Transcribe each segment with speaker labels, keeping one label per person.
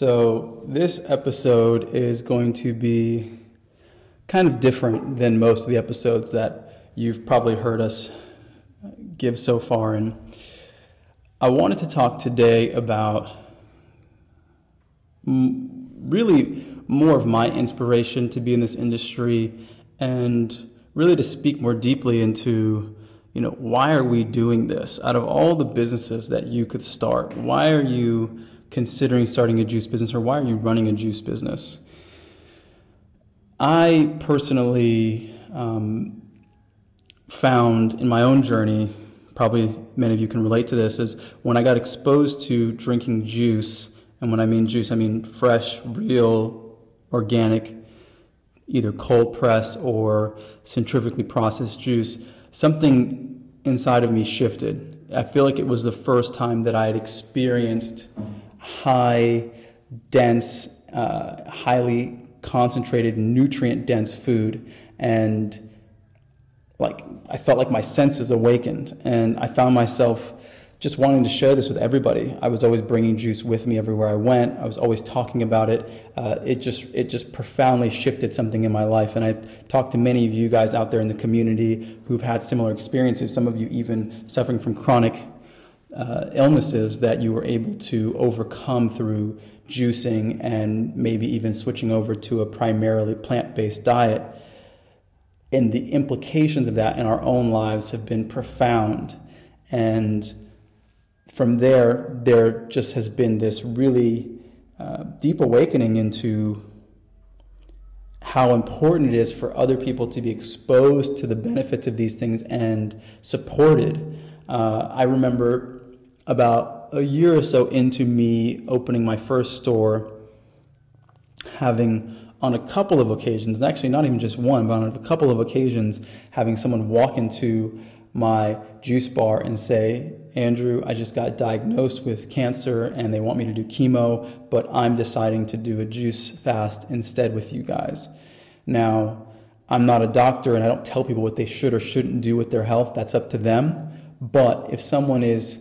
Speaker 1: So, this episode is going to be kind of different than most of the episodes that you've probably heard us give so far. And I wanted to talk today about really more of my inspiration to be in this industry and really to speak more deeply into you know why are we doing this out of all the businesses that you could start why are you considering starting a juice business or why are you running a juice business? I personally um, found in my own journey, probably many of you can relate to this, is when I got exposed to drinking juice, and when I mean juice, I mean fresh, real, organic, either cold pressed or centrifugally processed juice, something inside of me shifted. I feel like it was the first time that I had experienced high, dense, uh, highly concentrated, nutrient dense food. And like, I felt like my senses awakened. And I found myself just wanting to share this with everybody. I was always bringing juice with me everywhere I went. I was always talking about it. Uh, it just it just profoundly shifted something in my life. And I've talked to many of you guys out there in the community who've had similar experiences. Some of you even suffering from chronic uh, illnesses that you were able to overcome through juicing and maybe even switching over to a primarily plant based diet. And the implications of that in our own lives have been profound. And from there, there just has been this really uh, deep awakening into how important it is for other people to be exposed to the benefits of these things and supported. Uh, I remember about a year or so into me opening my first store, having on a couple of occasions, actually not even just one, but on a couple of occasions, having someone walk into my juice bar and say, Andrew, I just got diagnosed with cancer and they want me to do chemo, but I'm deciding to do a juice fast instead with you guys. Now, I'm not a doctor and I don't tell people what they should or shouldn't do with their health. That's up to them. But if someone is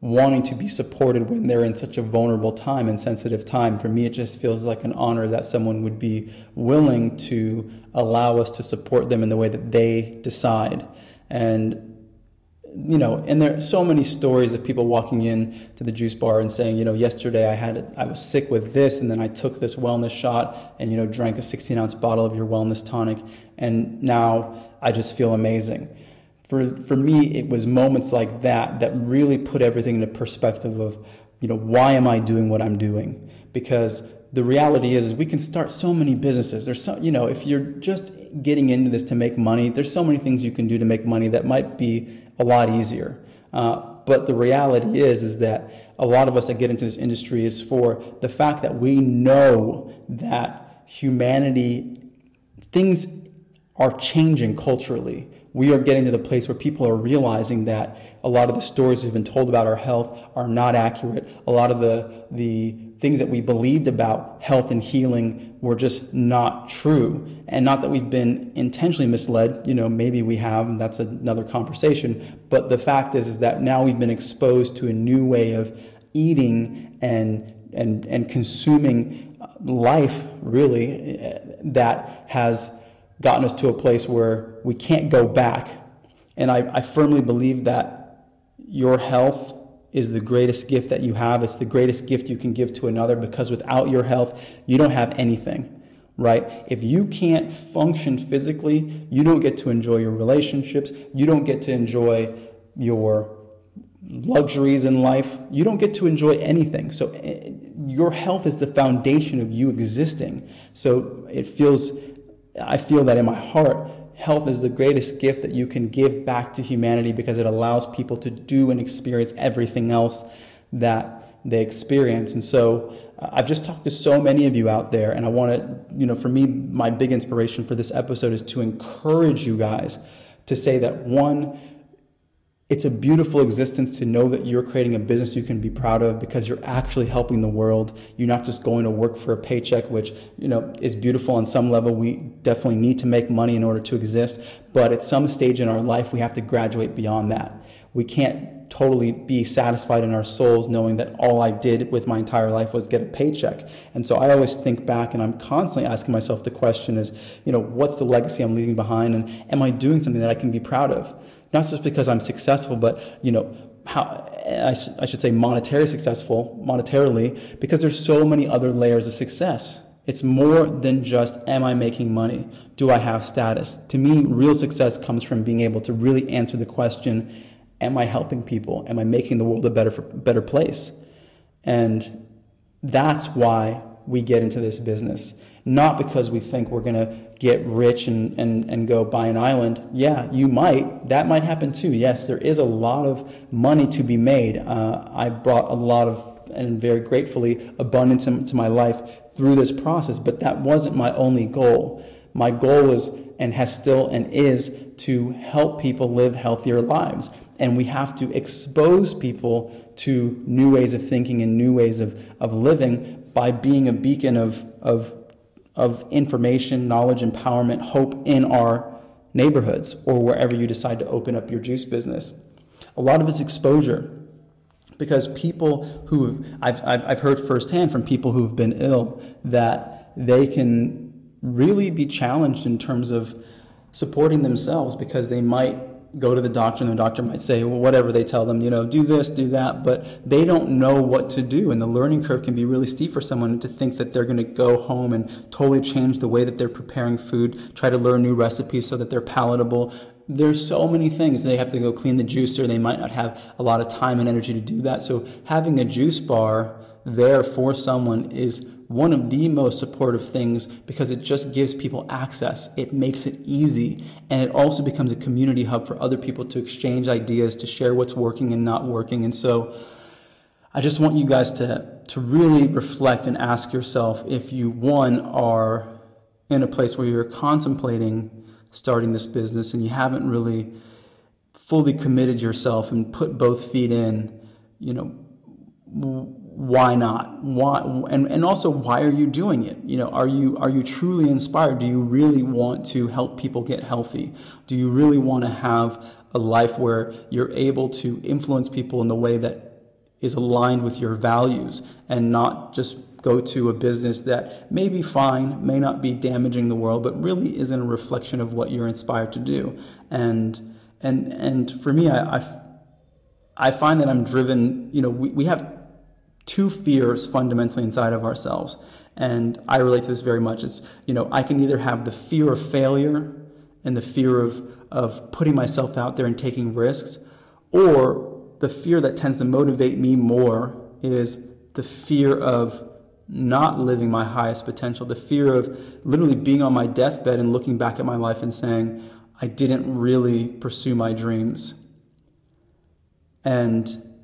Speaker 1: wanting to be supported when they're in such a vulnerable time and sensitive time. For me, it just feels like an honor that someone would be willing to allow us to support them in the way that they decide. And you know, and there are so many stories of people walking in to the juice bar and saying, you know, yesterday I had I was sick with this, and then I took this wellness shot, and you know, drank a 16 ounce bottle of your wellness tonic, and now I just feel amazing for, for me, it was moments like that that really put everything into perspective of, you know, why am I doing what I'm doing? Because the reality is, is we can start so many businesses. There's so, you know, if you're just getting into this to make money, there's so many things you can do to make money that might be a lot easier. Uh, but the reality is, is that a lot of us that get into this industry is for the fact that we know that humanity, things are changing culturally we are getting to the place where people are realizing that a lot of the stories we've been told about our health are not accurate. A lot of the, the things that we believed about health and healing were just not true. And not that we've been intentionally misled, you know, maybe we have, and that's another conversation. But the fact is, is that now we've been exposed to a new way of eating and, and, and consuming life, really, that has gotten us to a place where we can't go back. And I, I firmly believe that your health is the greatest gift that you have. It's the greatest gift you can give to another because without your health, you don't have anything, right? If you can't function physically, you don't get to enjoy your relationships, you don't get to enjoy your luxuries in life, you don't get to enjoy anything. So eh, your health is the foundation of you existing. So it feels I feel that in my heart, health is the greatest gift that you can give back to humanity because it allows people to do and experience everything else that they experience. And so uh, I've just talked to so many of you out there, and I want to, you know, for me, my big inspiration for this episode is to encourage you guys to say that one, it's a beautiful existence to know that you're creating a business you can be proud of because you're actually helping the world. You're not just going to work for a paycheck, which, you know, is beautiful on some level. We definitely need to make money in order to exist. But at some stage in our life, we have to graduate beyond that. We can't totally be satisfied in our souls knowing that all I did with my entire life was get a paycheck. And so I always think back and I'm constantly asking myself the question is, you know, what's the legacy I'm leaving behind and am I doing something that I can be proud of? Not just because I'm successful, but you know how I, sh- I should say monetary successful monetarily because there's so many other layers of success. It's more than just am I making money? Do I have status? To me, real success comes from being able to really answer the question, am I helping people? Am I making the world a better better place? And that's why we get into this business. Not because we think we're going to get rich and, and, and go buy an island. Yeah, you might. That might happen too. Yes, there is a lot of money to be made. Uh, I brought a lot of, and very gratefully, abundance into my life through this process, but that wasn't my only goal. My goal was and has still and is to help people live healthier lives. And we have to expose people to new ways of thinking and new ways of, of living by being a beacon of, of of information, knowledge, empowerment, hope in our neighborhoods or wherever you decide to open up your juice business. A lot of it's exposure because people who I've, I've, I've heard firsthand from people who've been ill that they can really be challenged in terms of supporting themselves because they might go to the doctor and the doctor might say well whatever they tell them you know do this do that but they don't know what to do and the learning curve can be really steep for someone to think that they're going to go home and totally change the way that they're preparing food try to learn new recipes so that they're palatable. There's so many things. They have to go clean the juicer. They might not have a lot of time and energy to do that. So having a juice bar there for someone is one of the most supportive things because it just gives people access. It makes it easy. And it also becomes a community hub for other people to exchange ideas, to share what's working and not working. And so I just want you guys to, to really reflect and ask yourself if you, one, are in a place where you're contemplating starting this business and you haven't really fully committed yourself and put both feet in, you know, why not? Why and, and also why are you doing it? You know are you are you truly inspired? Do you really want to help people get healthy? Do you really want to have a life where you're able to influence people in the way that is aligned with your values and not just go to a business that may be fine may not be damaging the world but really isn't a reflection of what you're inspired to do? And and and for me i i, I find that i'm driven you know we, we have two fears fundamentally inside of ourselves. And I relate to this very much. It's, you know, I can either have the fear of failure and the fear of, of putting myself out there and taking risks, or the fear that tends to motivate me more is the fear of not living my highest potential, the fear of literally being on my deathbed and looking back at my life and saying, I didn't really pursue my dreams. And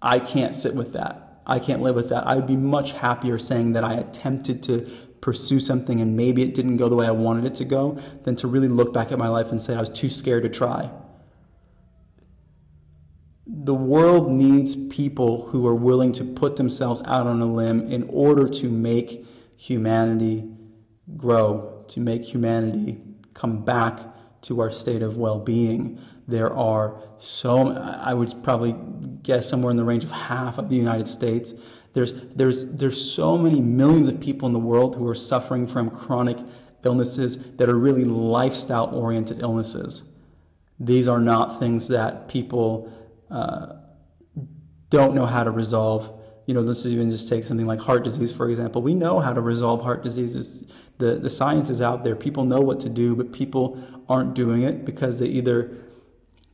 Speaker 1: I can't sit with that. I can't live with that. I would be much happier saying that I attempted to pursue something and maybe it didn't go the way I wanted it to go than to really look back at my life and say I was too scared to try. The world needs people who are willing to put themselves out on a limb in order to make humanity grow, to make humanity come back to our state of well being. There are so, I would probably guess somewhere in the range of half of the United States. There's, there's, there's so many millions of people in the world who are suffering from chronic illnesses that are really lifestyle oriented illnesses. These are not things that people uh, don't know how to resolve. You know, let's even just take something like heart disease, for example. We know how to resolve heart disease. the, the science is out there. People know what to do, but people aren't doing it because they either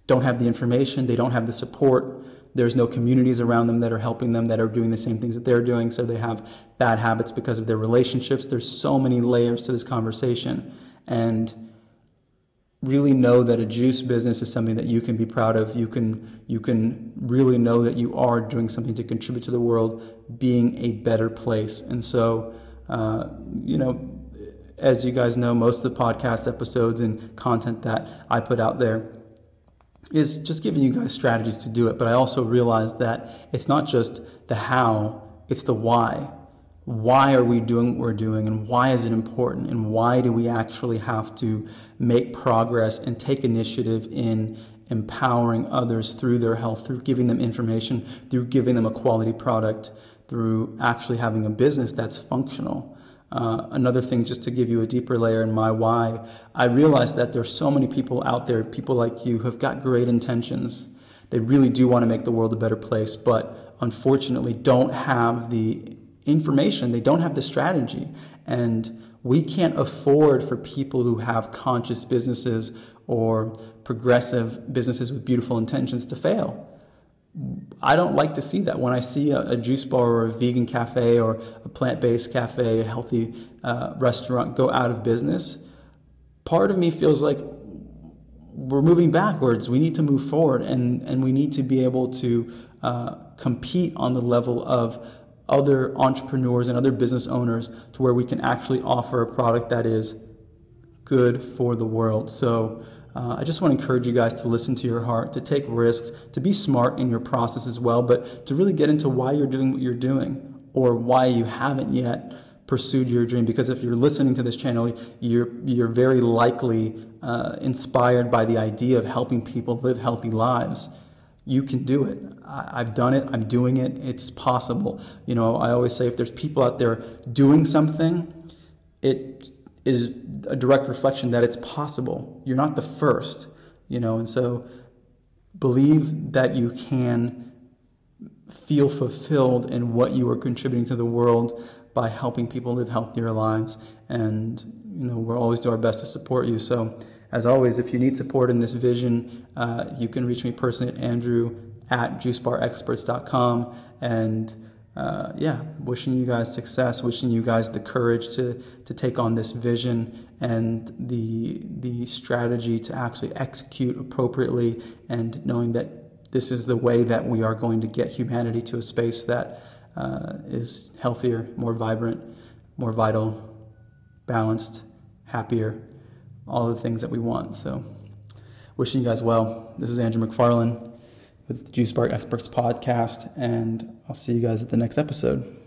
Speaker 1: don't have the information, they don't have the support. There's no communities around them that are helping them that are doing the same things that they're doing, so they have bad habits because of their relationships. There's so many layers to this conversation. And really know that a juice business is something that you can be proud of. You can you can really know that you are doing something to contribute to the world, being a better place. And so, uh, you know, as you guys know, most of the podcast episodes and content that I put out there is just giving you guys strategies to do it. But I also realize that it's not just the how, it's the why. Why are we doing what we're doing and why is it important and why do we actually have to make progress and take initiative in empowering others through their health, through giving them information, through giving them a quality product, through actually having a business that's functional. Uh, another thing, just to give you a deeper layer in my why, I realize that there's so many people out there, people like you, who have got great intentions. They really do want to make the world a better place, but unfortunately don't have the information, they don't have the strategy. And we can't afford for people who have conscious businesses or progressive businesses with beautiful intentions to fail. I don't like to see that. When I see a, a juice bar or a vegan cafe or a plant based cafe, a healthy uh, restaurant go out of business, part of me feels like we're moving backwards. We need to move forward and, and we need to be able to uh, compete on the level of other entrepreneurs and other business owners to where we can actually offer a product that is good for the world. So, uh, I just want to encourage you guys to listen to your heart, to take risks, to be smart in your process as well, but to really get into why you're doing what you're doing or why you haven't yet pursued your dream. Because if you're listening to this channel, you're, you're very likely uh, inspired by the idea of helping people live healthy lives. You can do it. I, I've done it. I'm doing it. It's possible. You know, I always say if there's people out there doing something, it is a direct reflection that it's possible. You're not the first, you know, and so believe that you can feel fulfilled in what you are contributing to the world by helping people live healthier lives. And, you know, we'll always do our best to support you. So, as always, if you need support in this vision, uh, you can reach me personally at andrew at juicebarexperts.com. And uh, yeah, wishing you guys success, wishing you guys the courage to to take on this vision and the the strategy to actually execute appropriately, and knowing that this is the way that we are going to get humanity to a space that uh, is healthier, more vibrant, more vital, balanced, happier, all the things that we want. So, wishing you guys well. This is Andrew McFarlane with the Juice Bar Experts podcast, and I'll see you guys at the next episode.